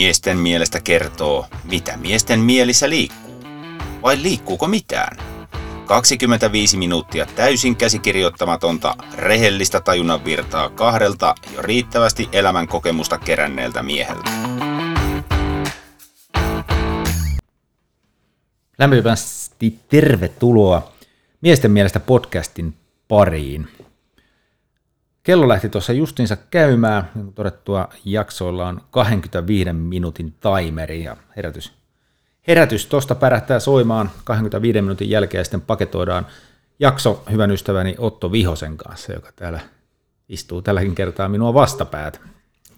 Miesten mielestä kertoo, mitä miesten mielissä liikkuu. Vai liikkuuko mitään? 25 minuuttia täysin käsikirjoittamatonta, rehellistä tajunnan virtaa kahdelta jo riittävästi elämän kokemusta keränneeltä mieheltä. Lämpimästi tervetuloa Miesten mielestä podcastin pariin. Kello lähti tuossa justiinsa käymään, niin kuin todettua jaksoilla on 25 minuutin timeri ja herätys. Herätys tuosta pärähtää soimaan 25 minuutin jälkeen ja sitten paketoidaan jakso hyvän ystäväni Otto Vihosen kanssa, joka täällä istuu tälläkin kertaa minua vastapäätä.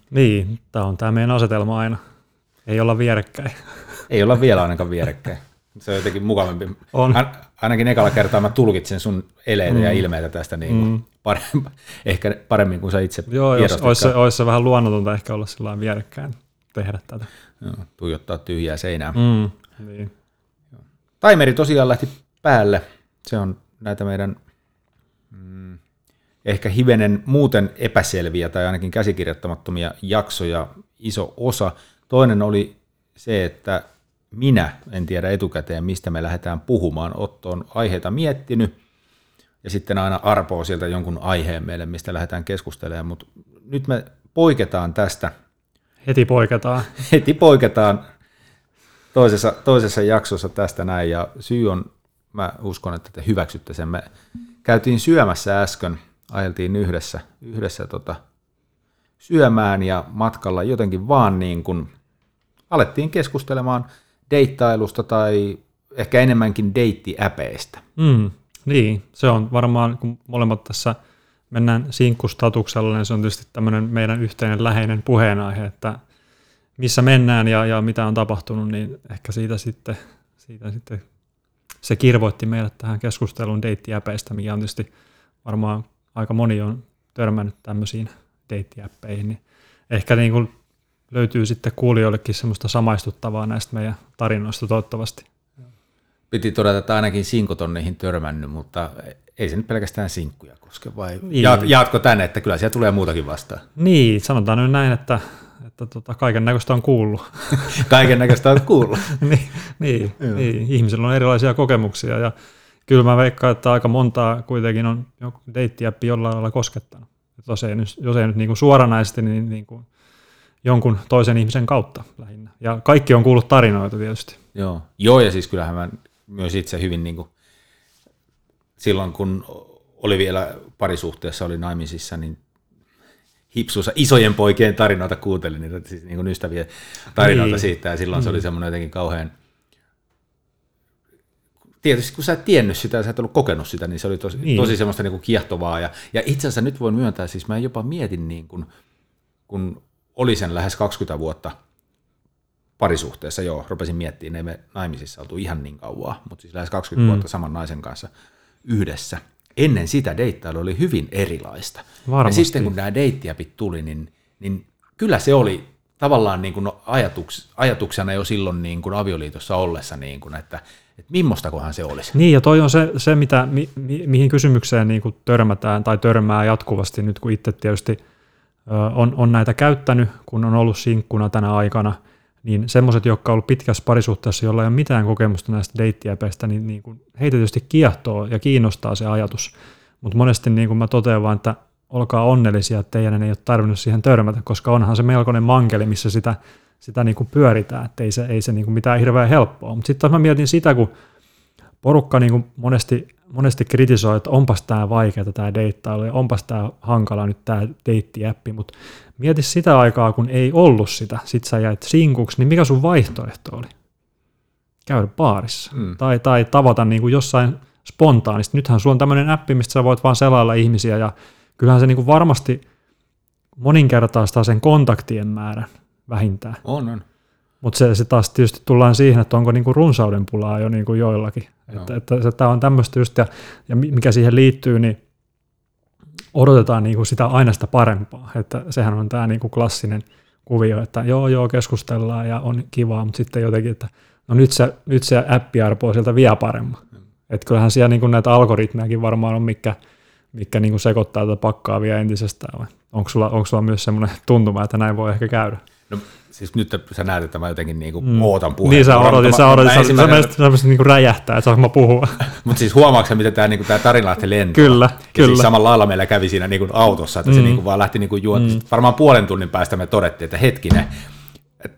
Niin, tämä on tämä meidän asetelma aina. Ei olla vierekkäin. Ei olla vielä ainakaan vierekkäin. Se on jotenkin mukavampi. On. Ainakin ekalla kertaa mä tulkitsen sun eleitä mm. ja ilmeitä tästä niin kuin mm. Paremmin, ehkä paremmin kuin sä itse Joo, jos, olisi, se, olisi se vähän luonnotonta ehkä olla sillä vierekkäin tehdä tätä. Joo, tuijottaa tyhjää seinää. Mm. Niin. Timeri tosiaan lähti päälle. Se on näitä meidän mm, ehkä hivenen muuten epäselviä tai ainakin käsikirjoittamattomia jaksoja iso osa. Toinen oli se, että minä en tiedä etukäteen, mistä me lähdetään puhumaan. Otto on aiheita miettinyt ja sitten aina arpoo sieltä jonkun aiheen meille, mistä lähdetään keskustelemaan, mutta nyt me poiketaan tästä. Heti poiketaan. Heti poiketaan toisessa, toisessa jaksossa tästä näin ja syy on, mä uskon, että te hyväksytte sen. Me käytiin syömässä äsken, ajeltiin yhdessä, yhdessä tota, syömään ja matkalla jotenkin vaan niin kuin alettiin keskustelemaan – deittailusta tai ehkä enemmänkin deittiäpeistä. Mm, niin, se on varmaan, kun molemmat tässä mennään sinkkustatuksella, niin se on tietysti tämmöinen meidän yhteinen läheinen puheenaihe, että missä mennään ja, ja mitä on tapahtunut, niin ehkä siitä sitten, siitä sitten se kirvoitti meidät tähän keskusteluun deittiäpeistä, mikä on tietysti varmaan aika moni on törmännyt tämmöisiin deittiäppeihin, niin ehkä niin kuin löytyy sitten kuulijoillekin semmoista samaistuttavaa näistä meidän tarinoista toivottavasti. Piti todeta, että ainakin sinkut on niihin törmännyt, mutta ei se nyt pelkästään sinkkuja koske, vai niin. jaatko tänne, että kyllä siellä tulee muutakin vastaan? Niin, sanotaan nyt näin, että, että tota, kaiken näköistä on kuullut. kaiken näköistä on kuullut. niin, niin, niin, ihmisillä on erilaisia kokemuksia ja kyllä mä veikkaan, että aika montaa kuitenkin on joku deittiäppi jollain lailla koskettanut. Jos ei nyt, jos ei nyt niin kuin suoranaisesti, niin, niin kuin jonkun toisen ihmisen kautta lähinnä. Ja kaikki on kuullut tarinoita tietysti. Joo, Joo ja siis kyllähän mä myös itse hyvin niin kuin, silloin kun oli vielä parisuhteessa, oli naimisissa, niin hipsuussa isojen poikien tarinoita kuuntelin, niitä siis niin kuin ystävien tarinoita niin. siitä, ja silloin mm. se oli mm. semmoinen jotenkin kauhean, tietysti kun sä et tiennyt sitä sä et ollut kokenut sitä, niin se oli tosi, niin. tosi semmoista niin kuin kiehtovaa, ja, ja itse asiassa nyt voin myöntää, siis mä jopa mietin niin kuin, kun oli sen lähes 20 vuotta parisuhteessa, joo, rupesin miettimään, ei me naimisissa oltu ihan niin kauaa, mutta siis lähes 20 mm. vuotta saman naisen kanssa yhdessä. Ennen sitä deittailu oli hyvin erilaista. Varmasti. Ja sitten kun nämä deittiäpit tuli, niin, niin kyllä se oli tavallaan niin kuin ajatuks, ajatuksena jo silloin niin kuin avioliitossa ollessa, niin kuin, että, että millastakohan se olisi. Niin, ja toi on se, se mitä, mi, mi, mihin kysymykseen niin kuin törmätään tai törmää jatkuvasti nyt, kun itse tietysti – on, on näitä käyttänyt, kun on ollut sinkkuna tänä aikana, niin semmoiset, jotka on ollut pitkässä parisuhteessa, jolla ei ole mitään kokemusta näistä deittiäpeistä, niin, niin kuin heitä tietysti kiehtoo ja kiinnostaa se ajatus. Mutta monesti niin kuin mä totean vaan, että olkaa onnellisia, että teidän ei ole tarvinnut siihen törmätä, koska onhan se melkoinen mankeli, missä sitä, sitä niin kuin pyöritään, että ei se, ei se niin kuin mitään hirveän helppoa. Mutta sitten mä mietin sitä, kun porukka niin kuin monesti monesti kritisoi, että onpas tämä vaikeaa tämä deittailu ja onpas tämä hankala nyt tämä deittiäppi, mutta mieti sitä aikaa, kun ei ollut sitä, sit sä jäit sinkuksi, niin mikä sun vaihtoehto oli? Käydä baarissa mm. tai, tai tavata niin kuin jossain spontaanisti. Nythän sulla on tämmöinen appi, mistä sä voit vaan selailla ihmisiä ja kyllähän se niin kuin varmasti moninkertaistaa sen kontaktien määrän vähintään. On, on. Mutta se, se taas tietysti tullaan siihen, että onko niinku runsauden pulaa jo niinku joillakin. No. Että, että, että tämä on tämmöistä just, ja, ja mikä siihen liittyy, niin odotetaan niinku sitä aina sitä parempaa. Että sehän on tämä niinku klassinen kuvio, että joo joo keskustellaan ja on kivaa, mutta sitten jotenkin, että no nyt se, nyt se appi arpoo sieltä vielä paremmin. Mm. Että kyllähän siellä niinku näitä algoritmejakin varmaan on, mikä, mikä niinku sekoittaa tätä pakkaa vielä entisestään. Onko sulla, onko sulla myös semmoinen tuntuma, että näin voi ehkä käydä? No siis nyt sä näet, että mä jotenkin niinku mm. ootan puheen. Niin sä odotit, sä odotit, sä, sä, ensimmäinen... sä, niinku räjähtää, että saanko mä puhua. Mutta siis huomaatko miten tämä niinku, tää tarina lähti lentoon? Kyllä, ja kyllä. Siis samalla lailla meillä kävi siinä niinku autossa, että mm. se niinku vaan lähti niinku juon. Mm. Varmaan puolen tunnin päästä me todettiin, että hetkinen, et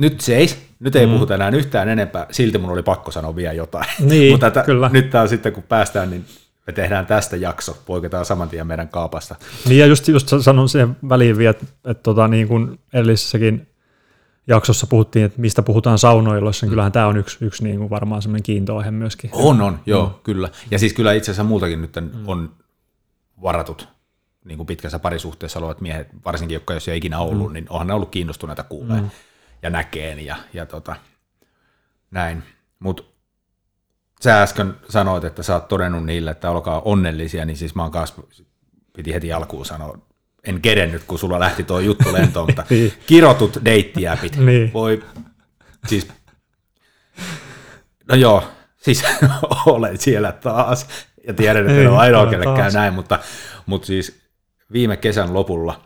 nyt seis, nyt ei mm. puhuta enää yhtään enempää, silti mun oli pakko sanoa vielä jotain. Niin, Mutta että kyllä. nyt tää on sitten, kun päästään, niin me tehdään tästä jakso, poiketaan saman tien meidän kaapasta. Niin ja just, just sanon siihen väliin vielä, että, että tota, niin kuin edellisessäkin jaksossa puhuttiin, että mistä puhutaan saunoiloissa, niin kyllähän tämä on yksi, yksi niin kuin varmaan semmoinen kiintoaihe myöskin. On, on, joo, mm. kyllä. Ja siis kyllä itse asiassa muutakin nyt on varatut niin kuin pitkässä parisuhteessa olevat miehet, varsinkin jotka jos ei ikinä ollut, mm. niin onhan ne ollut kiinnostuneita kuulee mm. ja näkee ja, ja tota, näin. Mutta sä äsken sanoit, että sä oot todennut niille, että olkaa onnellisia, niin siis mä oon kanssa, piti heti alkuun sanoa, en kerennyt, kun sulla lähti tuo juttu lentoon, mutta Niin. kirotut deittiäpit. Niin. Voi, siis, no joo, siis olen siellä taas, ja tiedän, että en Ei, ole ainoa, olen kelle käy taas. näin, mutta, mutta siis viime kesän lopulla,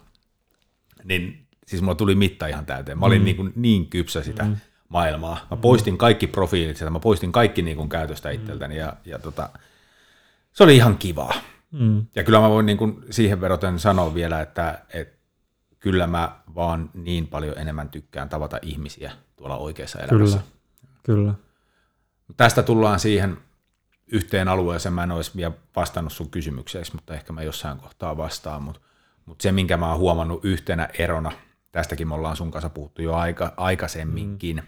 niin siis mulla tuli mitta ihan täyteen. Mä olin mm. niin, kuin niin kypsä sitä mm. maailmaa. Mä poistin kaikki profiilit sieltä, mä poistin kaikki niin kuin käytöstä itseltäni, ja, ja tota, se oli ihan kivaa. Mm. Ja kyllä mä voin niin kuin siihen veroten sanoa vielä, että, että kyllä mä vaan niin paljon enemmän tykkään tavata ihmisiä tuolla oikeassa elämässä. Kyllä, kyllä. Tästä tullaan siihen yhteen alueeseen, mä en olisi vielä vastannut sun kysymykseesi, mutta ehkä mä jossain kohtaa vastaan, mutta, mutta se, minkä mä oon huomannut yhtenä erona, tästäkin me ollaan sun kanssa puhuttu jo aika, aikaisemminkin, mm.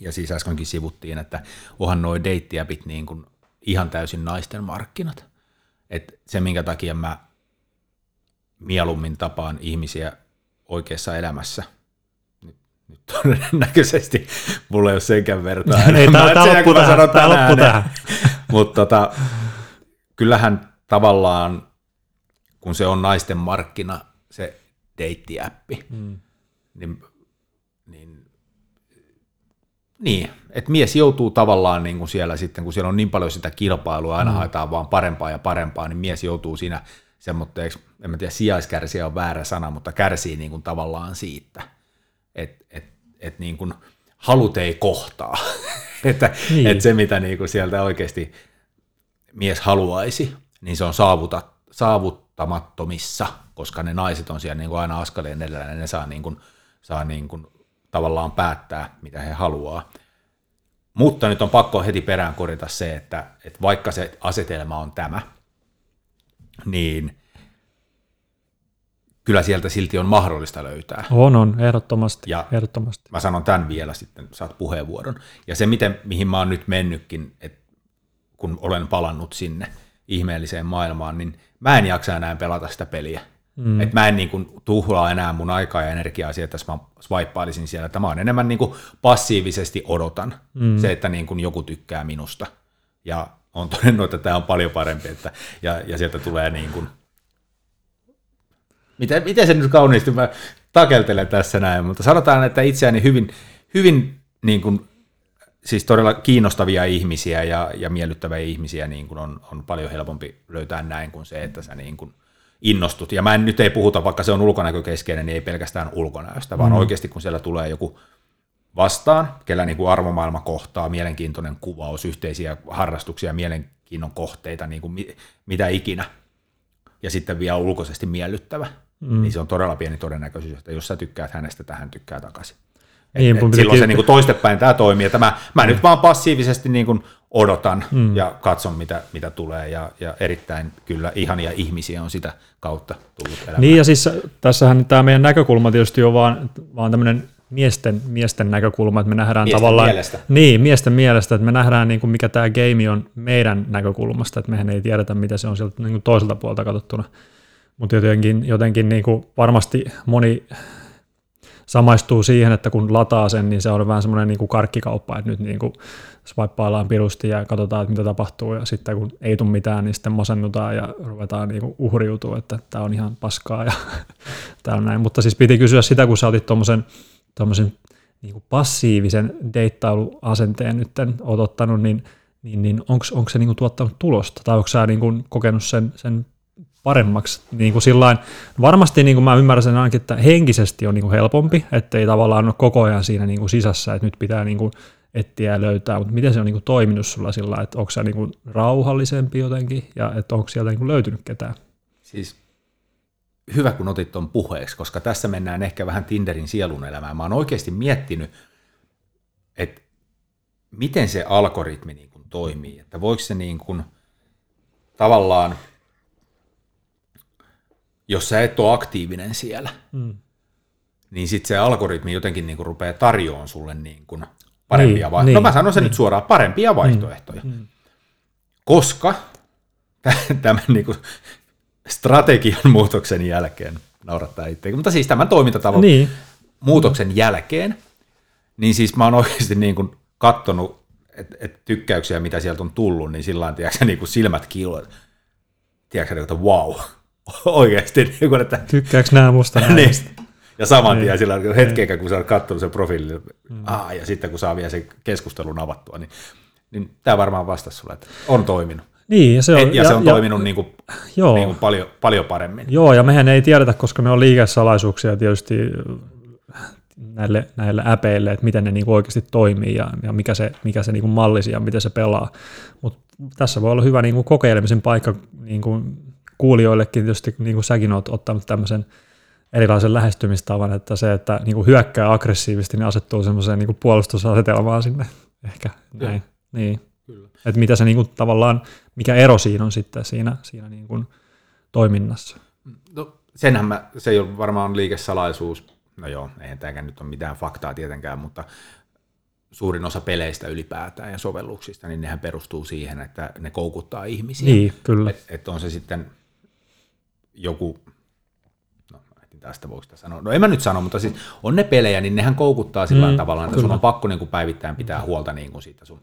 ja siis äskenkin sivuttiin, että onhan noi deittiäpit niin kuin ihan täysin naisten markkinat. Et se, minkä takia mä mieluummin tapaan ihmisiä oikeassa elämässä, nyt, nyt todennäköisesti mulla ei ole senkään vertaa. Ei, tää, Mä- tää sen, loppu kun mä tähän, tänään loppu tähän. Mutta tota, kyllähän tavallaan, kun se on naisten markkina, se deittiäppi, Mm. niin, niin, niin että mies joutuu tavallaan niin kuin siellä sitten, kun siellä on niin paljon sitä kilpailua, aina mm. haetaan vaan parempaa ja parempaa, niin mies joutuu siinä semmoitteeksi, en mä tiedä, sijaiskärsiä on väärä sana, mutta kärsii niin kuin tavallaan siitä, että et, et niin kuin halut ei kohtaa. että Niin. et se, mitä niin kuin sieltä oikeasti mies haluaisi, niin se on saavuta, saavuttamattomissa, koska ne naiset on siellä niin kuin aina askeleen edellä, ja ne saa, niin kuin, saa niin kuin tavallaan päättää, mitä he haluaa. Mutta nyt on pakko heti perään korjata se, että, että vaikka se asetelma on tämä, niin kyllä sieltä silti on mahdollista löytää. On, on, ehdottomasti. Ja- ehdottomasti. Mä sanon tämän vielä sitten, saat puheenvuoron. Ja se, miten, mihin mä oon nyt mennytkin, että kun olen palannut sinne ihmeelliseen maailmaan, niin mä en jaksa enää pelata sitä peliä. Mm. Et mä en niin kuin, tuhlaa enää mun aikaa ja energiaa siihen, että mä swipeailisin siellä. Että mä oon enemmän niin kuin, passiivisesti odotan mm. se, että niin kuin, joku tykkää minusta. Ja on todennut, että tämä on paljon parempi, että, ja, ja sieltä tulee niin kuin, miten, miten se nyt kauniisti mä takeltelen tässä näin, mutta sanotaan, että itseäni hyvin, hyvin niin kuin, siis todella kiinnostavia ihmisiä ja, ja miellyttäviä ihmisiä niin kuin on, on paljon helpompi löytää näin kuin se, että sä niin kuin innostut. Ja mä en, nyt ei puhuta, vaikka se on ulkonäkökeskeinen, niin ei pelkästään ulkonäöstä, vaan mm. oikeasti kun siellä tulee joku vastaan, kellä niin kuin arvomaailma kohtaa, mielenkiintoinen kuvaus, yhteisiä harrastuksia, mielenkiinnon kohteita, niin kuin mi, mitä ikinä, ja sitten vielä ulkoisesti miellyttävä, mm. niin se on todella pieni todennäköisyys, että jos sä tykkäät hänestä, tähän tykkää takaisin. Et, Niin, et mun silloin se niin toistepäin tämä toimii, että mä, mä nyt vaan passiivisesti niin kuin odotan mm. ja katson, mitä, mitä tulee, ja, ja erittäin kyllä ihania ihmisiä on sitä kautta tullut elämään. Niin ja siis tässähän tämä meidän näkökulma tietysti on vaan, vaan tämmöinen miesten, miesten näkökulma, että me nähdään Miesten tavallaan... mielestä. Niin, miesten mielestä, että me nähdään niin kuin mikä tämä game on meidän näkökulmasta, että mehän ei tiedetä, mitä se on sieltä niin kuin toiselta puolta katsottuna. Mutta jotenkin, jotenkin niin kuin varmasti moni samaistuu siihen, että kun lataa sen, niin se on vähän semmoinen niin kuin karkkikauppa, että nyt niin kuin swipeaillaan pirusti ja katsotaan, että mitä tapahtuu, ja sitten kun ei tule mitään, niin sitten masennutaan ja ruvetaan niin kuin uhriutua, että tämä on ihan paskaa ja tämä on näin. Mutta siis piti kysyä sitä, kun sä otit tuommoisen niin kuin passiivisen deittailuasenteen nyt oot ottanut, niin, niin, niin onko se niin kuin tuottanut tulosta, tai onko sä niin kuin kokenut sen, sen paremmaksi. Niin kuin sillain, varmasti niin kuin mä ymmärrän sen ainakin, että henkisesti on niin kuin helpompi, ettei tavallaan ole koko ajan siinä niin kuin sisässä, että nyt pitää niin kuin etsiä ja löytää, mutta miten se on niin kuin toiminut sulla sillä että onko se niin kuin rauhallisempi jotenkin ja että onko sieltä niin kuin löytynyt ketään? Siis hyvä, kun otit tuon puheeksi, koska tässä mennään ehkä vähän Tinderin sielun elämään. Mä oon oikeasti miettinyt, että miten se algoritmi niin kuin toimii, että voiko se niin kuin tavallaan, jos sä et ole aktiivinen siellä, mm. niin sitten se algoritmi jotenkin niin kuin rupeaa tarjoamaan sulle niin kuin parempia niin, vaihtoehtoja. Niin, no mä sanon sen niin. nyt suoraan, parempia vaihtoehtoja. Mm. Koska tämän niin kuin strategian muutoksen jälkeen, naurattaa itse, mutta siis tämän toimintatavan niin. muutoksen jälkeen, niin siis mä oon oikeasti niin kuin kattonut et, et tykkäyksiä, mitä sieltä on tullut, niin sillä tavalla, niin kuin silmät kiiluvat. Tiedätkö, että wow, oikeasti. Niin kuin, että, Tykkääkö nämä musta niin. Ja saman tien sillä hetkeä, kun sä oot katsonut sen profiilin, mm. aa, ja sitten kun saa vielä sen keskustelun avattua, niin, niin tämä varmaan vastasi sulle, että on toiminut. Niin, ja se on, ja, ja se on ja, toiminut niin kuin, joo. Niin kuin paljon, paljon paremmin. Joo, ja mehän ei tiedetä, koska me on liikesalaisuuksia tietysti näille, näille äpeille, että miten ne niin oikeasti toimii ja, ja mikä se, mikä se niin kuin mallisi ja miten se pelaa. Mutta tässä voi olla hyvä niin kuin kokeilemisen paikka niin kuin kuulijoillekin, tietysti niin kuin säkin olet ottanut tämmöisen erilaisen lähestymistavan, että se, että niin kuin hyökkää aggressiivisesti, niin asettuu semmoiseen niin kuin puolustusasetelmaan sinne ehkä. Näin. Niin. Kyllä. Että mitä se niin kuin, tavallaan, mikä ero siinä on sitten siinä, siinä niin kuin, toiminnassa. No, senhän mä, se ei ole varmaan liikesalaisuus, no joo, eihän tämäkään nyt ole mitään faktaa tietenkään, mutta suurin osa peleistä ylipäätään ja sovelluksista, niin nehän perustuu siihen, että ne koukuttaa ihmisiä. Niin, kyllä. Että et on se sitten joku, no tästä voiko sitä sanoa, no en mä nyt sano, mutta siis on ne pelejä, niin nehän koukuttaa sillä mm, tavalla, että kyllä. sun on pakko niin kuin päivittäin pitää huolta niin kuin siitä sun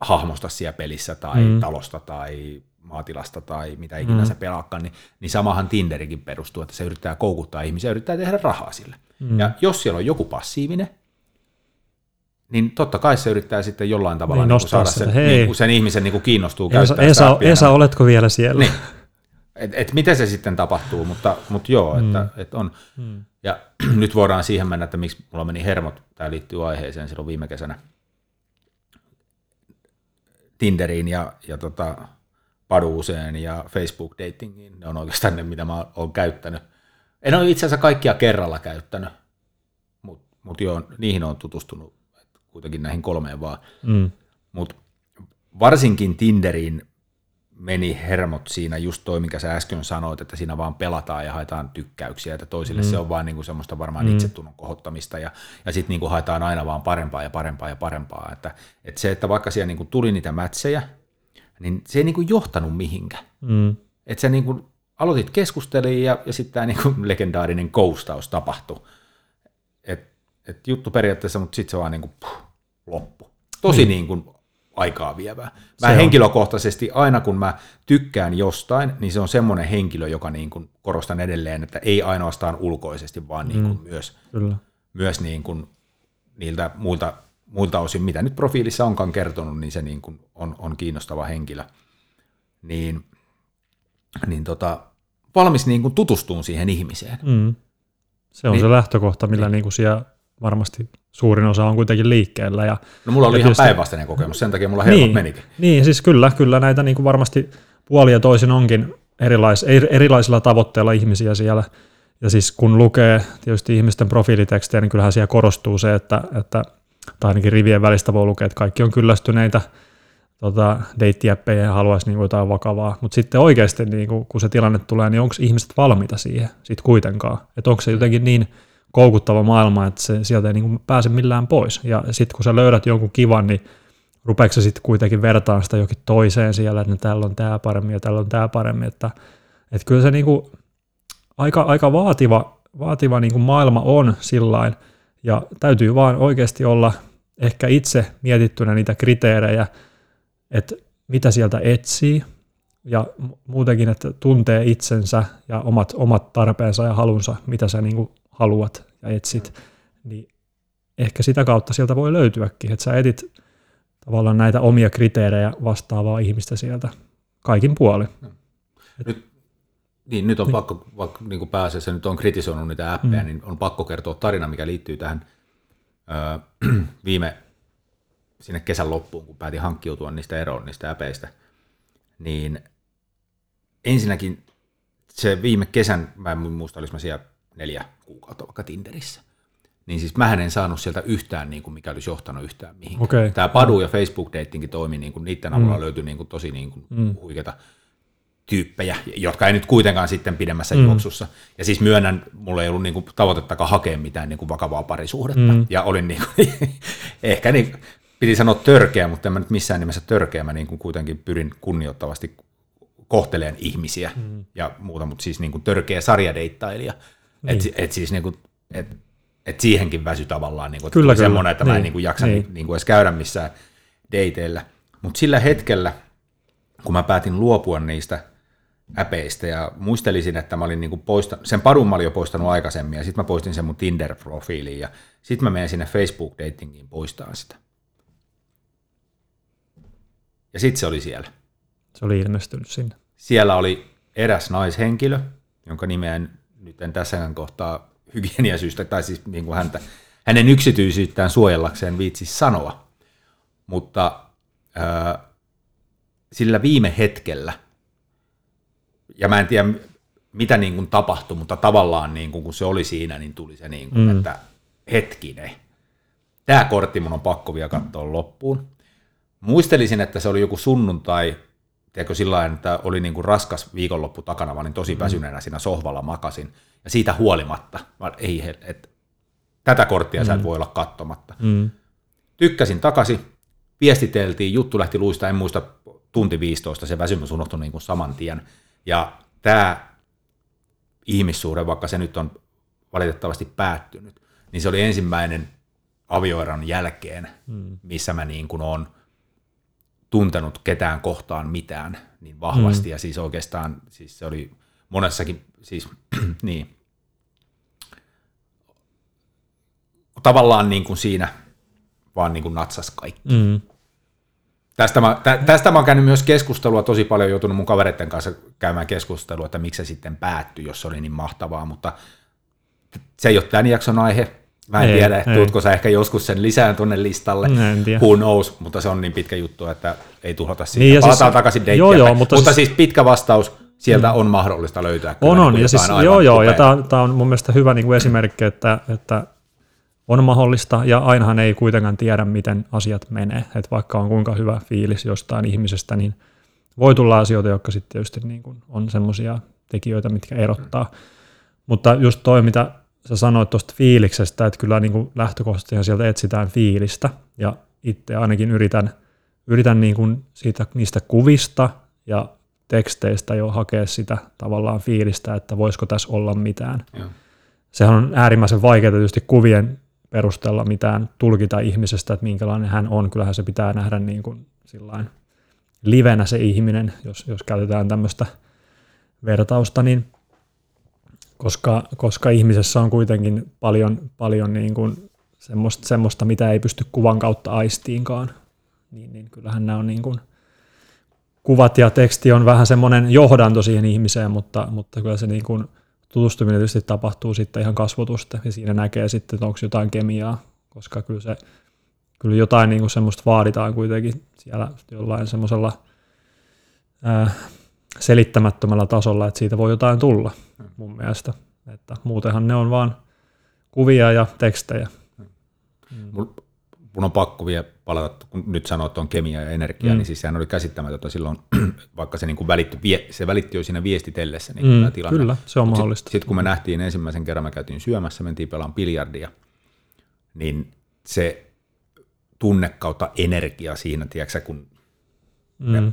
hahmosta siellä pelissä tai mm. talosta tai maatilasta tai mitä ikinä mm. se pelaakaan, niin, niin samahan Tinderikin perustuu, että se yrittää koukuttaa ihmisiä, yrittää tehdä rahaa sille. Mm. Ja jos siellä on joku passiivinen, niin totta kai se yrittää sitten jollain tavalla niin, niin saada sen, niin sen ihmisen niin kuin kiinnostuu Esa, käyttää Esa, Esa, oletko vielä siellä? Niin. Et, et miten se sitten tapahtuu, mutta, mutta joo, mm. että, et on. Mm. Ja nyt voidaan siihen mennä, että miksi mulla meni hermot, tämä liittyy aiheeseen silloin viime kesänä Tinderiin ja, ja tota, Paduuseen ja Facebook-datingiin. Ne on oikeastaan ne, mitä mä oon käyttänyt. En ole itse asiassa kaikkia kerralla käyttänyt, mutta mut joo, niihin on tutustunut kuitenkin näihin kolmeen vaan. Mm. Mutta varsinkin Tinderiin meni hermot siinä just toi, minkä sä äsken sanoit, että siinä vaan pelataan ja haetaan tykkäyksiä, että toisille mm. se on vaan niinku semmoista varmaan mm. itsetunnon kohottamista ja, ja sitten niinku haetaan aina vaan parempaa ja parempaa ja parempaa. Että, että se, että vaikka siellä niinku tuli niitä mätsejä, niin se ei niinku johtanut mihinkään. Mm. Että sä niinku aloitit keskusteliin ja, ja sitten tämä niinku legendaarinen koustaus tapahtui. Et, et juttu periaatteessa, mutta sitten se vaan niinku, puh, loppu. Tosi niin. niinku aikaa vievää. Mä se henkilökohtaisesti aina kun mä tykkään jostain, niin se on semmoinen henkilö, joka niin kuin korostan edelleen, että ei ainoastaan ulkoisesti, vaan niin kuin mm, myös, kyllä. myös niin kuin niiltä muilta, muilta osin, mitä nyt profiilissa onkaan kertonut, niin se niin kuin on, on kiinnostava henkilö. Niin, niin tota, valmis niin kuin tutustumaan siihen ihmiseen. Mm. Se on niin, se lähtökohta, millä niin. Niin kuin siellä varmasti suurin osa on kuitenkin liikkeellä. Ja, no mulla oli ihan tietysti, päinvastainen kokemus, sen takia mulla helpot niin, menikin. Niin, siis kyllä, kyllä näitä niin kuin varmasti puoli ja toisin onkin erilais, erilaisilla tavoitteilla ihmisiä siellä. Ja siis kun lukee tietysti ihmisten profiilitekstejä, niin kyllähän siellä korostuu se, että, että tai ainakin rivien välistä voi lukea, että kaikki on kyllästyneitä tota, deittijäppejä ja haluaisi niin jotain vakavaa. Mutta sitten oikeasti, niin kuin, kun se tilanne tulee, niin onko ihmiset valmiita siihen sitten kuitenkaan? Että onko se jotenkin niin koukuttava maailma, että se, sieltä ei niin pääse millään pois. Ja sitten kun sä löydät jonkun kivan, niin rupeeko sitten kuitenkin vertaan sitä jokin toiseen siellä, että no, täällä on tämä paremmin ja täällä on tämä paremmin. Että, että kyllä se niin kuin aika, aika vaativa, vaativa niin kuin maailma on sillain, ja täytyy vaan oikeasti olla ehkä itse mietittynä niitä kriteerejä, että mitä sieltä etsii, ja muutenkin, että tuntee itsensä ja omat, omat tarpeensa ja halunsa, mitä sä niin kuin haluat ja etsit, niin ehkä sitä kautta sieltä voi löytyäkin, että sä etit tavallaan näitä omia kriteerejä vastaavaa ihmistä sieltä kaikin puolin. Nyt Niin, nyt on niin. pakko, vaikka niin kuin pääasiassa nyt on kritisoinut niitä appeja, mm. niin on pakko kertoa tarina, mikä liittyy tähän öö, viime sinne kesän loppuun, kun päätin hankkiutua niistä eroon niistä äpeistä, niin ensinnäkin se viime kesän, mä en muista, olis mä siellä neljä kuukautta vaikka Tinderissä, niin siis mä en saanut sieltä yhtään, niin kuin mikä olisi johtanut yhtään mihinkään. Okay. Tämä Padu ja Facebook-datingi toimi, niin kuin niiden avulla mm. löytyi niin kuin tosi niin kuin mm. huikeita tyyppejä, jotka ei nyt kuitenkaan sitten pidemmässä mm. juoksussa. Ja siis myönnän, mulla ei ollut niin kuin tavoitettakaan hakea mitään niin kuin vakavaa parisuhdetta. Mm. Ja olin niin kuin, ehkä niin, piti sanoa törkeä, mutta en mä nyt missään nimessä törkeä. Mä niin kuin kuitenkin pyrin kunnioittavasti kohteleen ihmisiä mm. ja muuta, mutta siis niin kuin törkeä sarjadeittailija. Niin. Et, et siis niin kuin, et, et siihenkin väsy tavallaan, niin kuin, että kyllä, kyllä. semmoinen, että niin. mä en niin kuin jaksa niin. Niin kuin edes käydä missään dateilla. Mutta sillä hetkellä, kun mä päätin luopua niistä äpeistä ja muistelisin, että mä olin niin poistanut, sen padun mä olin jo poistanut aikaisemmin ja sitten mä poistin sen mun Tinder-profiiliin ja sitten mä menen sinne Facebook-datingiin poistaa sitä. Ja sitten se oli siellä. Se oli ilmestynyt sinne. Siellä oli eräs naishenkilö, jonka nimeä nyt en tässä kohtaa hygieniasyistä, tai siis niin kuin häntä, hänen yksityisyyttään suojellakseen viitsi sanoa. Mutta äh, sillä viime hetkellä, ja mä en tiedä mitä niin kuin tapahtui, mutta tavallaan niin kuin, kun se oli siinä, niin tuli se niin kuin, mm. että hetkinen, tämä kortti mun on pakko vielä katsoa loppuun. Muistelisin, että se oli joku sunnuntai, tiedätkö sillä että oli niin kuin raskas viikonloppu takana, mä olin tosi mm. väsyneenä siinä sohvalla makasin, ja siitä huolimatta, mä, ei, et, tätä korttia mm. sä et mm. voi olla katsomatta. Mm. Tykkäsin takaisin, viestiteltiin, juttu lähti luista, en muista tunti 15, se väsymys unohtui niin kuin saman tien. Ja tämä ihmissuhde, vaikka se nyt on valitettavasti päättynyt, niin se oli ensimmäinen avioeron jälkeen, mm. missä mä niin kuin on tuntenut ketään kohtaan mitään niin vahvasti, mm. ja siis oikeastaan siis se oli monessakin, siis niin, tavallaan niin kuin siinä vaan niin kuin natsas kaikki. Mm. Tästä mä, tä, tästä mä oon käynyt myös keskustelua, tosi paljon joutunut mun kavereiden kanssa käymään keskustelua, että miksi se sitten päättyi, jos se oli niin mahtavaa, mutta se ei ole tämän jakson aihe. Mä en ei, tiedä, ei. tuutko sä ehkä joskus sen lisään tuonne listalle, who knows, mutta se on niin pitkä juttu, että ei tuhota siitä. Niin, Palataan siis, takaisin joo, joo, mutta, mutta siis, siis pitkä vastaus, sieltä mm. on mahdollista löytää. On, on, ja siis, joo, joo, ja tämä on mun mielestä hyvä niin kuin esimerkki, että, että on mahdollista ja ainahan ei kuitenkaan tiedä, miten asiat menee. Että vaikka on kuinka hyvä fiilis jostain ihmisestä, niin voi tulla asioita, jotka sitten tietysti niin kuin on semmoisia tekijöitä, mitkä erottaa. Mutta just toi, mitä sä sanoit tuosta fiiliksestä, että kyllä niin kuin lähtökohtaisesti sieltä etsitään fiilistä ja itse ainakin yritän, yritän niin kuin siitä, niistä kuvista ja teksteistä jo hakea sitä tavallaan fiilistä, että voisiko tässä olla mitään. Joo. Sehän on äärimmäisen vaikeaa tietysti kuvien perusteella mitään tulkita ihmisestä, että minkälainen hän on. Kyllähän se pitää nähdä niin kuin sillain livenä se ihminen, jos, jos käytetään tämmöistä vertausta, niin koska, koska ihmisessä on kuitenkin paljon, paljon niin kuin semmoista, semmoista, mitä ei pysty kuvan kautta aistiinkaan, niin, niin kyllähän nämä on niin kuin, kuvat ja teksti on vähän semmoinen johdanto siihen ihmiseen, mutta, mutta kyllä se niin kuin tutustuminen tietysti tapahtuu sitten ihan kasvotusta ja siinä näkee sitten, että onko jotain kemiaa, koska kyllä se kyllä jotain niin kuin semmoista vaaditaan kuitenkin siellä jollain semmoisella ää, selittämättömällä tasolla, että siitä voi jotain tulla mun mielestä. Että muutenhan ne on vaan kuvia ja tekstejä. Mm mun on pakko vielä palata, kun nyt sanoit, että on kemia ja energia, mm. niin siis sehän oli käsittämätöntä silloin, vaikka se, niin kuin välitti, se välitti jo siinä viestitellessä niin mm, tilanne. Kyllä, se on mahdollista. Sitten sit, kun me nähtiin ensimmäisen kerran, me käytiin syömässä, mentiin pelaamaan biljardia, niin se tunne kautta energia siinä, tiedätkö, kun mm. me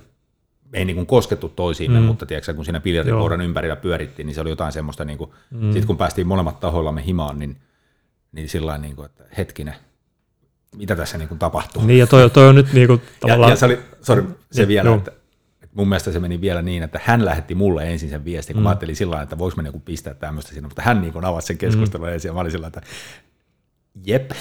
ei niin kuin koskettu toisiimme, mm. mutta tiedätkö, kun siinä biljardivuoron ympärillä pyörittiin, niin se oli jotain semmoista, niin kuin, mm. sitten kun päästiin molemmat tahoillamme himaan, niin, niin sillä niin kuin, että hetkinen, mitä tässä niin kuin tapahtuu. Niin, ja toi, toi on nyt niin kuin, tavallaan... Ja, ja se oli, sorry, se ja, vielä, että, että mun mielestä se meni vielä niin, että hän lähetti mulle ensin sen viestin, kun mm. mä ajattelin sillä että voiko mä niin pistää tämmöistä sinne, mutta hän niin kuin avasi sen keskustelun mm. ensin, ja mä olin sillä että jep,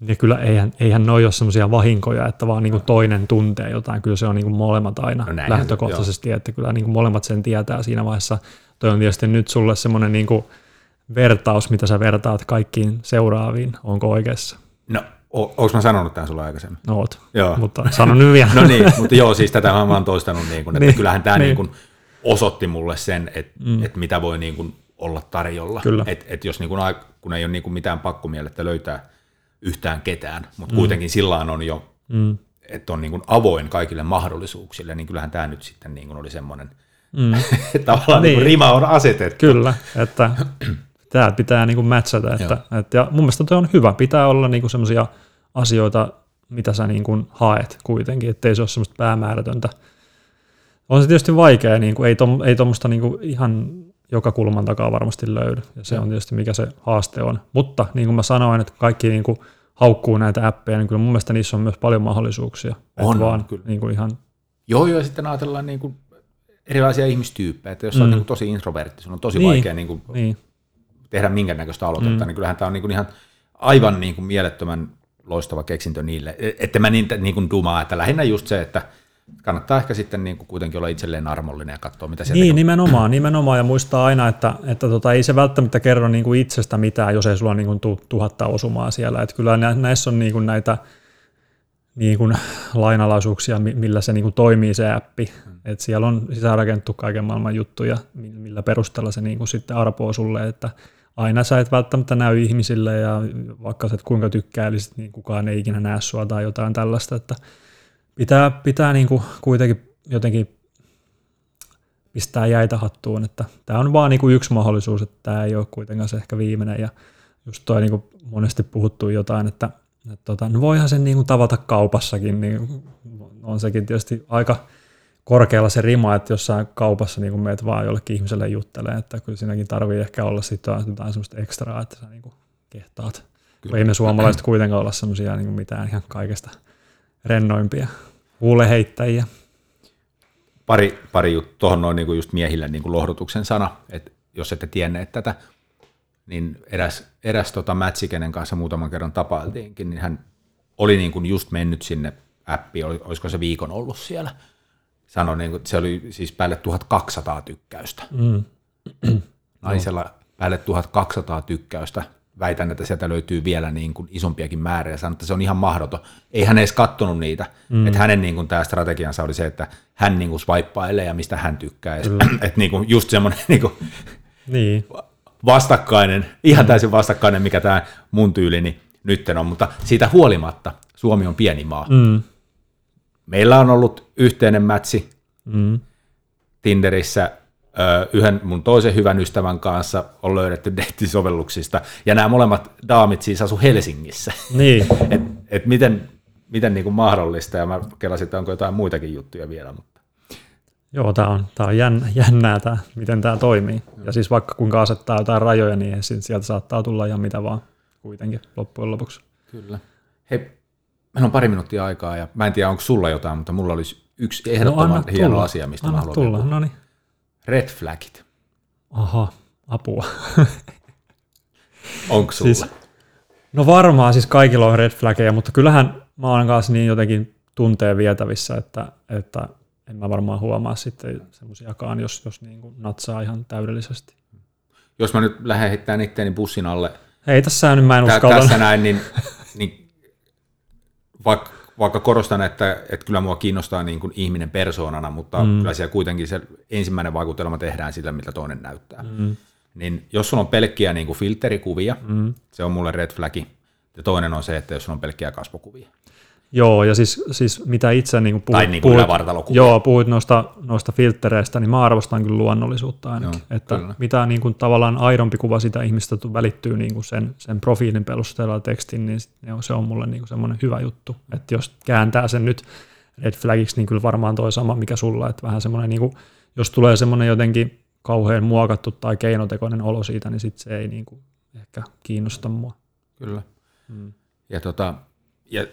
Ja kyllä eihän, eihän ne ole semmoisia vahinkoja, että vaan niin toinen tuntee jotain. Kyllä se on niin molemmat aina no näin, lähtökohtaisesti, joo. että kyllä niin molemmat sen tietää siinä vaiheessa. Toi on tietysti nyt sulle semmoinen niin vertaus, mitä sä vertaat kaikkiin seuraaviin. Onko oikeassa? No, Onko mä sanonut tämän sulle aikaisemmin? No oot, joo. mutta sanon nyt vielä. no niin, mutta joo, siis tätä mä oon toistanut, niin kuin, että niin, kyllähän tämä niin. Niin kuin osoitti mulle sen, että, mm. että mitä voi niin kuin olla tarjolla. Kyllä. Et, et jos niin kuin, kun ei ole niin kuin mitään pakkomielettä löytää yhtään ketään, mutta mm. kuitenkin sillä on jo, mm. että on niin kuin avoin kaikille mahdollisuuksille, niin kyllähän tämä nyt sitten niin kuin oli semmoinen, mm. tavallaan niin. Niin rima on asetettu. Kyllä, että tämä pitää niin kuin matchata. Että, että, ja mun mielestä toi on hyvä, pitää olla niin semmoisia asioita, mitä sä niin kuin haet kuitenkin, ettei se ole semmoista päämäärätöntä. On se tietysti vaikea, niin kuin, ei, tom, ei tuommoista niin ihan joka kulman takaa varmasti löydy, ja se on tietysti mikä se haaste on. Mutta niin kuin mä sanoin, että kaikki niin kuin haukkuu näitä appeja, niin kyllä mun mielestä niissä on myös paljon mahdollisuuksia. On, vaan, kyllä. Niin kuin ihan... Joo, joo, ja sitten ajatellaan niin kuin erilaisia ihmistyyppejä, että jos mm. on niin kuin tosi introvertti, sun on tosi niin, vaikea niin kuin niin. tehdä minkä näköistä aloitetta, mm. niin kyllähän tämä on niin kuin ihan aivan niin kuin mielettömän loistava keksintö niille. E- että mä niitä niin kuin dumaa, että lähinnä just se, että kannattaa ehkä sitten niin kuin kuitenkin olla itselleen armollinen ja katsoa, mitä sieltä... Niin, kun... nimenomaan, nimenomaan, ja muistaa aina, että, että tota, ei se välttämättä kerro niin kuin itsestä mitään, jos ei sulla niin kuin tu, tuhatta osumaa siellä. Että kyllä näissä on niin kuin näitä niin kuin lainalaisuuksia, millä se niin kuin toimii se appi. Hmm. Et siellä on sisäänrakennettu kaiken maailman juttuja, millä perusteella se niin kuin sitten arpoo sulle, että aina sä et välttämättä näy ihmisille ja vaikka sä et kuinka tykkäilisit, niin kukaan ei ikinä näe sua tai jotain tällaista, että pitää, pitää niin kuin kuitenkin jotenkin pistää jäitä hattuun, että tämä on vaan niin kuin yksi mahdollisuus, että tämä ei ole kuitenkaan se ehkä viimeinen ja just toi niin kuin monesti puhuttu jotain, että, että tota, no voihan sen niin kuin tavata kaupassakin, niin on sekin tietysti aika korkealla se rima, että jossain kaupassa niin meet vaan jollekin ihmiselle juttelee, että kyllä siinäkin tarvii ehkä olla sitten jotain semmoista ekstraa, että sä niin kuin kehtaat. Kyllä. Ei me suomalaiset kuitenkaan olla semmoisia niin mitään ihan kaikesta rennoimpia huuleheittäjiä. Pari, pari juttu tuohon noin niin kuin just miehille niin kuin lohdutuksen sana, että jos ette tienneet tätä, niin eräs, eräs tota Mätsi, kenen kanssa muutaman kerran tapailtiinkin, niin hän oli niin kuin just mennyt sinne appiin, olisiko se viikon ollut siellä, sanoi, niin kuin, että se oli siis päälle 1200 tykkäystä. Mm. Naisella päälle 1200 tykkäystä. Väitän, että sieltä löytyy vielä niin kuin isompiakin määriä. Ja sanoi, että se on ihan mahdoton. Ei hän edes kattonut niitä. Mm. Että hänen niin kuin, tämä strategiansa oli se, että hän niin kuin swipailee ja mistä hän tykkää. että niin kuin, just semmoinen niin kuin, niin. vastakkainen, ihan täysin vastakkainen, mikä tämä mun tyylini nyt on. Mutta siitä huolimatta Suomi on pieni maa. Mm meillä on ollut yhteinen mätsi mm. Tinderissä yhden mun toisen hyvän ystävän kanssa on löydetty deittisovelluksista, ja nämä molemmat daamit siis asu Helsingissä. Niin. et, et miten miten niin kuin mahdollista, ja mä kelasin, että onko jotain muitakin juttuja vielä. Mutta. Joo, tämä on, tää on jännä, jännää, tää, miten tämä toimii. Ja siis vaikka kuinka asettaa jotain rajoja, niin sieltä saattaa tulla ihan mitä vaan kuitenkin loppujen lopuksi. Kyllä. Hei, Meillä on pari minuuttia aikaa ja mä en tiedä, onko sulla jotain, mutta mulla olisi yksi ehdottoman no, hieno tulla. asia, mistä anna mä haluan tulla. No niin. Red flagit. Aha, apua. onko sulla? Siis, no varmaan siis kaikilla on red flaggeja, mutta kyllähän mä oon kanssa niin jotenkin tunteen vietävissä, että, että en mä varmaan huomaa sitten semmoisiakaan, jos, jos niin kuin natsaa ihan täydellisesti. Jos mä nyt lähden heittämään itteeni bussin alle. Ei tässä nyt mä en uskalla. Tässä näin, niin, niin vaikka, vaikka korostan, että, että kyllä mua kiinnostaa niin kuin ihminen persoonana, mutta mm. kyllä siellä kuitenkin se ensimmäinen vaikutelma tehdään sillä, mitä toinen näyttää. Mm. Niin jos sulla on pelkkiä niin kuin filterikuvia, mm. se on mulle red flagi. Ja toinen on se, että jos sulla on pelkkiä kasvokuvia. Joo, ja siis, siis mitä itse niin puhuit, tai niin puhuit, joo, puhuit noista, noista filtereistä, niin mä arvostan kyllä luonnollisuutta ainakin. Joo, että kyllä. mitä niin kuin tavallaan aidompi kuva sitä ihmistä välittyy niin kuin sen, sen profiilin perusteella tekstin, niin se on mulle niin kuin semmoinen hyvä juttu. Että jos kääntää sen nyt red flagiksi, niin kyllä varmaan toi sama, mikä sulla, että vähän semmoinen, niin kuin, jos tulee semmoinen jotenkin kauhean muokattu tai keinotekoinen olo siitä, niin sitten se ei niin kuin ehkä kiinnosta mua. Kyllä. Hmm. Ja tota, ja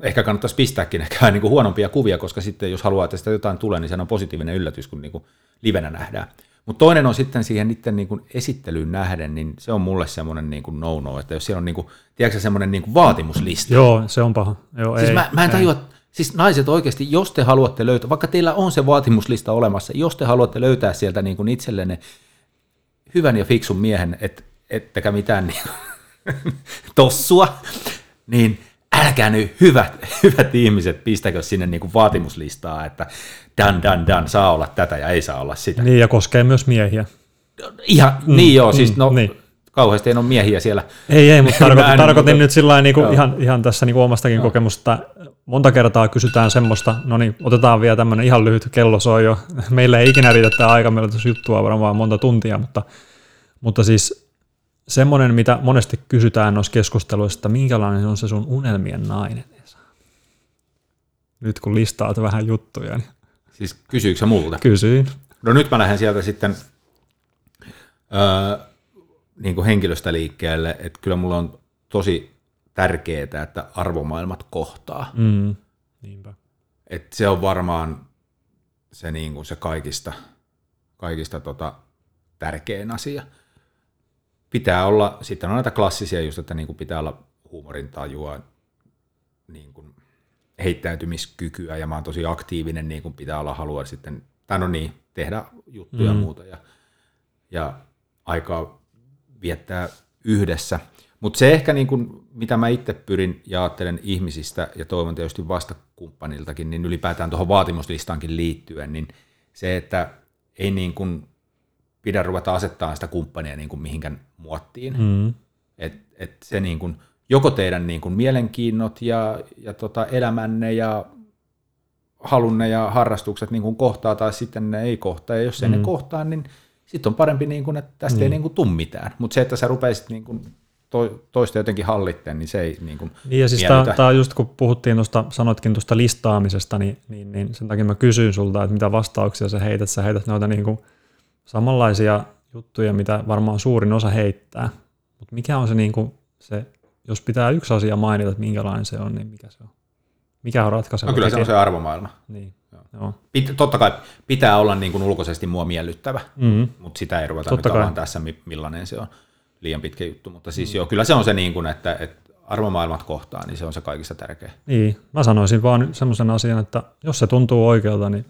ehkä kannattaisi pistääkin ehkä vähän niin kuin huonompia kuvia, koska sitten jos haluaa, että sitä jotain tulee, niin se on positiivinen yllätys, kun niin kuin livenä nähdään. Mutta toinen on sitten siihen niiden niin kuin esittelyyn nähden, niin se on mulle semmoinen niin kuin no-no, että jos siellä on niin kuin, tiedätkö, semmoinen niin kuin vaatimuslista. Joo, se on paha. Joo, siis ei, mä, mä en ei. tajua, siis naiset oikeasti, jos te haluatte löytää, vaikka teillä on se vaatimuslista olemassa, jos te haluatte löytää sieltä niin kuin itsellenne hyvän ja fiksun miehen, et, ettekä mitään niin tossua, niin älkää nyt hyvät, hyvät ihmiset pistäkö sinne niin kuin vaatimuslistaa, että dan, dan, dan, saa olla tätä ja ei saa olla sitä. Niin, ja koskee myös miehiä. Ihan, mm, niin joo, siis no, mm, niin. niin. kauheasti ei ole miehiä siellä. Ei, ei, mutta tarkoitin, Mä en- tarkoitin mutta- nyt sillä niin Joo. kuin ihan, ihan tässä niin kuin omastakin kokemusta, että monta kertaa kysytään semmoista, no niin, otetaan vielä tämmöinen ihan lyhyt, kello soi jo, meillä ei ikinä riitä tämä aika, meillä on tässä juttua varmaan monta tuntia, mutta, mutta siis semmoinen, mitä monesti kysytään noissa keskusteluissa, että minkälainen on se sun unelmien nainen, Esa? Nyt kun listaat vähän juttuja, niin Siis kysyykö se multa? kysyin. No nyt mä lähden sieltä sitten öö, niin kuin henkilöstä liikkeelle, että kyllä mulla on tosi tärkeää, että arvomaailmat kohtaa. Mm. Niinpä. Et se on varmaan se, niin kuin se kaikista, kaikista tota, tärkein asia. Pitää olla, sitten on näitä klassisia just, että niin kuin pitää olla huumorintajua, niin kuin heittäytymiskykyä ja mä oon tosi aktiivinen, niin kuin pitää olla halua sitten, tai no niin, tehdä juttuja ja Mm. muuta ja, ja aikaa viettää yhdessä. Mutta se ehkä, niin kuin, mitä mä itse pyrin ja ajattelen ihmisistä ja toivon tietysti vastakumppaniltakin, niin ylipäätään tuohon vaatimuslistaankin liittyen, niin se, että ei niin kuin pidä ruveta asettaa sitä kumppania niin kuin mihinkään muottiin. Mm. Et, et se niin kuin, joko teidän niin kuin mielenkiinnot ja, ja tota elämänne ja halunne ja harrastukset niin kuin kohtaa tai sitten ne ei kohtaa. Ja jos ei mm. ne kohtaa, niin sitten on parempi, niin kuin, että tästä mm. ei niin kuin tuu mitään. Mutta se, että sä rupeisit niin kuin to, toista jotenkin hallitteen, niin se ei niin kuin Niin ja siis tämä on just kun puhuttiin tuosta, sanoitkin tuosta listaamisesta, niin, niin, niin sen takia mä kysyin sulta, että mitä vastauksia sä heität. Sä heität noita niin kuin samanlaisia juttuja, mitä varmaan suurin osa heittää. Mutta mikä on se, niin kuin se, jos pitää yksi asia mainita, että minkälainen se on, niin mikä se on? Mikä on ratkaiseva? No kyllä se on se arvomaailma. Niin, joo. Pit, totta kai pitää olla niin kuin ulkoisesti mua miellyttävä, Mm-hmm. mutta sitä ei ruveta Totta nyt avaan tässä, mi- millainen se on. Liian pitkä juttu, mutta siis mm. joo, kyllä se on se, niin kuin, että, että arvomaailmat kohtaa, niin se on se kaikista tärkeä. Niin, mä sanoisin vaan semmoisen asian, että jos se tuntuu oikealta, niin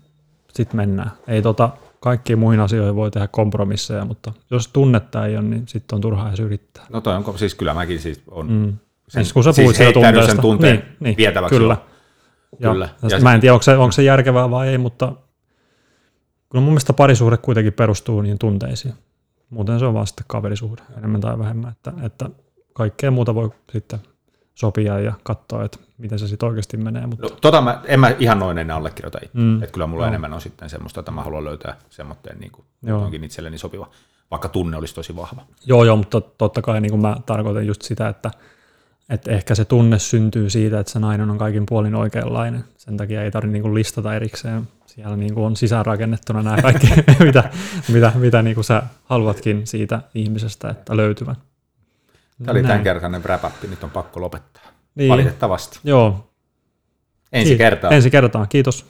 sitten mennään. Ei tota, kaikkiin muihin asioihin voi tehdä kompromisseja, mutta jos tunnetta ei ole, niin sitten on turhaa edes yrittää. No toi on, siis kyllä mäkin siis on Mm. sen, Siis kun sä puhuit siitä heittäydyn sen tunteesta. tunteen Niin, niin, vietäväksi. kyllä. jo. Ja, Kyllä. ja Ja mä en tiedä, onko se, onko se järkevää vai ei, mutta kyllä mun mielestä parisuhde kuitenkin perustuu niihin tunteisiin. Muuten se on vaan sitten kaverisuhde, enemmän tai vähemmän. Että, että kaikkea muuta voi sitten sopia ja katsoa, että miten se sitten oikeasti menee. Mutta No, tota mä, en mä ihan noin ennen allekirjoita itse. Mm. Että kyllä mulla Joo. enemmän on sitten semmoista, että mä haluan löytää semmoitteen niin kuin itselleni sopiva, vaikka tunne olisi tosi vahva. Joo, joo, mutta totta kai niin kuin mä tarkoitan just sitä, että, että ehkä se tunne syntyy siitä, että se nainen on kaikin puolin oikeanlainen. Sen takia ei tarvitse niin kuin listata erikseen. Siellä niin kuin on sisäänrakennettuna nämä kaikki, mitä, mitä, mitä niin kuin sä haluatkin siitä ihmisestä, että löytyvän. Tämä oli Näin. tämänkertainen wrap nyt on pakko lopettaa. Niin. Valitettavasti. Joo. Ensi Kiitos. kertaa. Ensi kertaa. Kiitos.